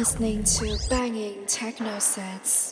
listening to banging techno sets.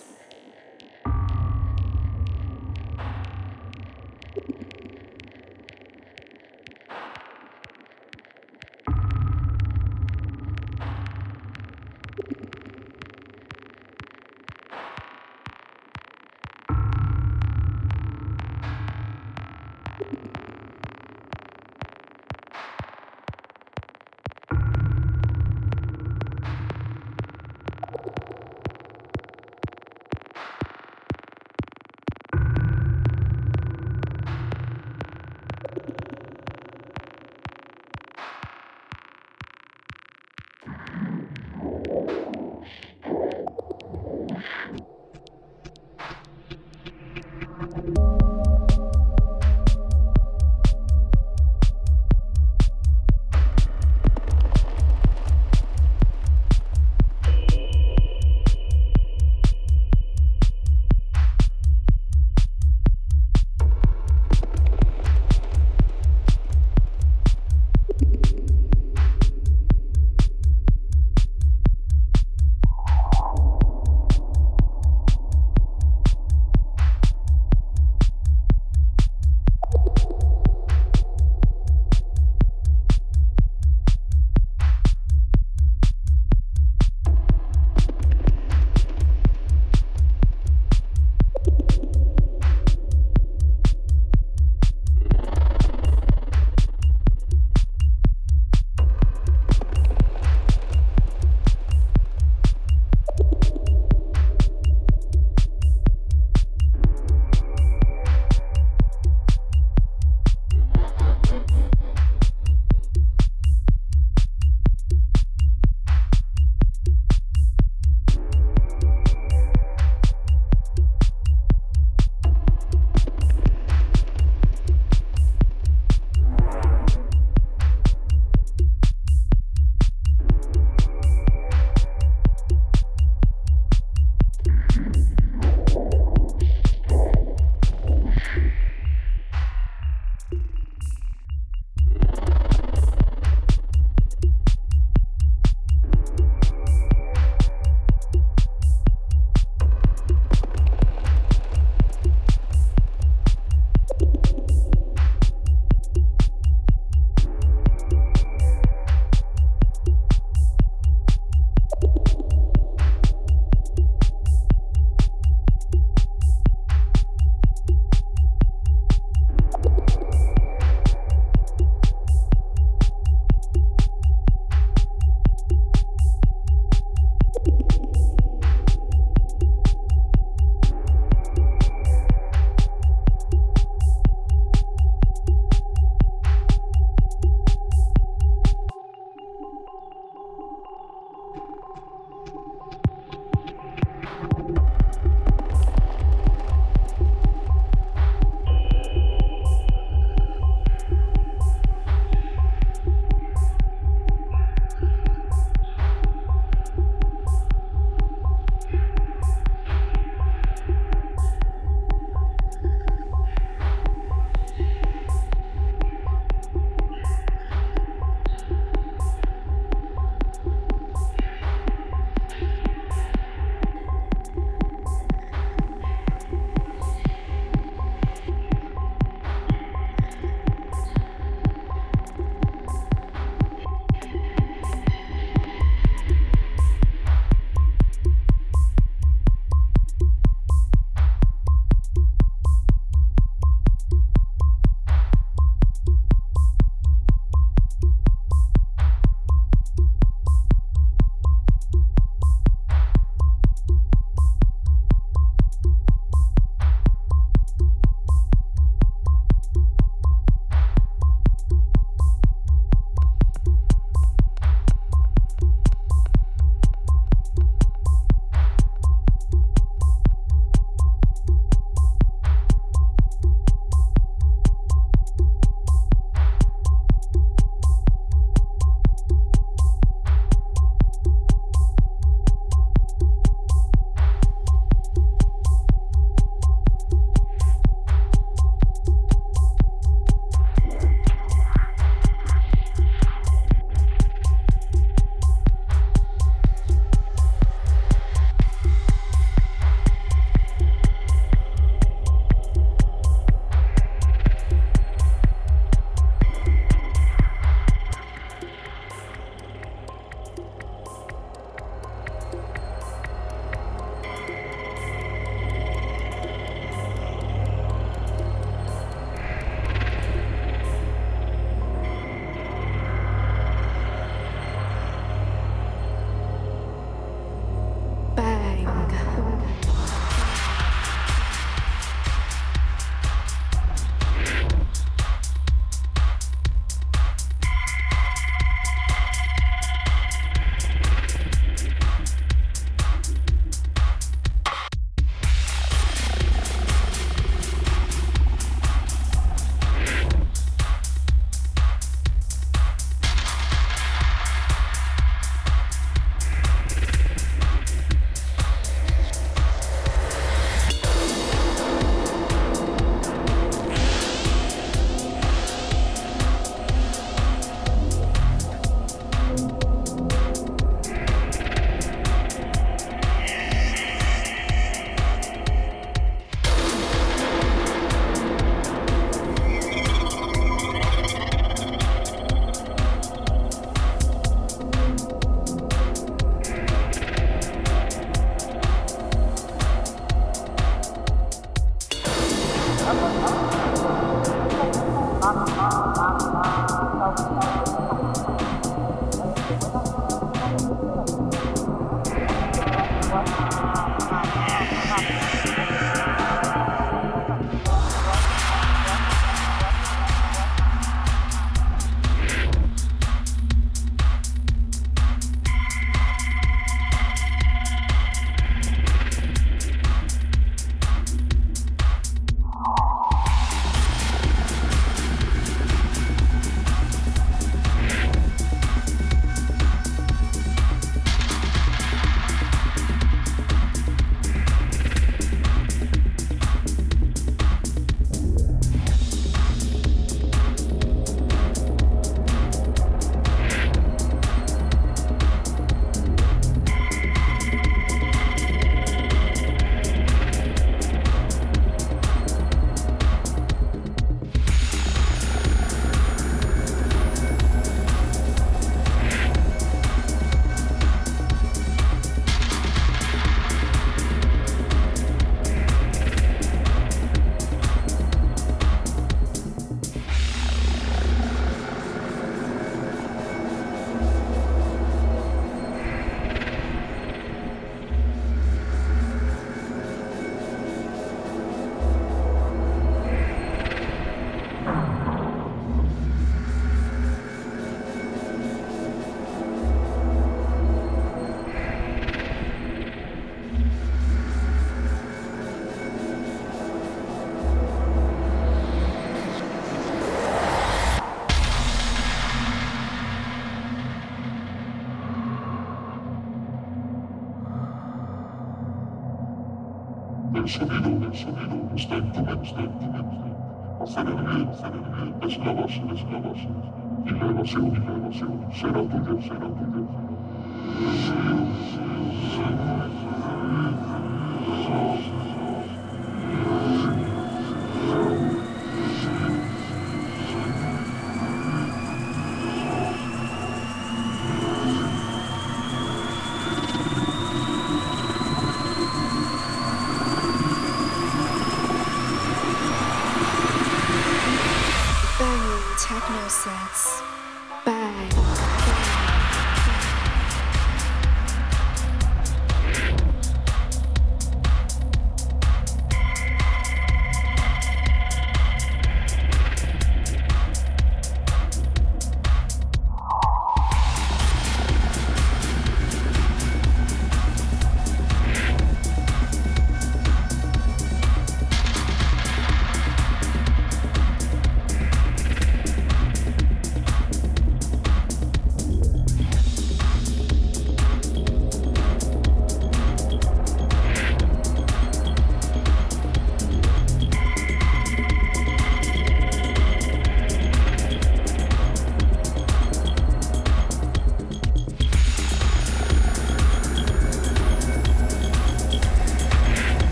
Es la base, es la base. Y la evasión, y la evasión será tuya, será tuya. Banging techno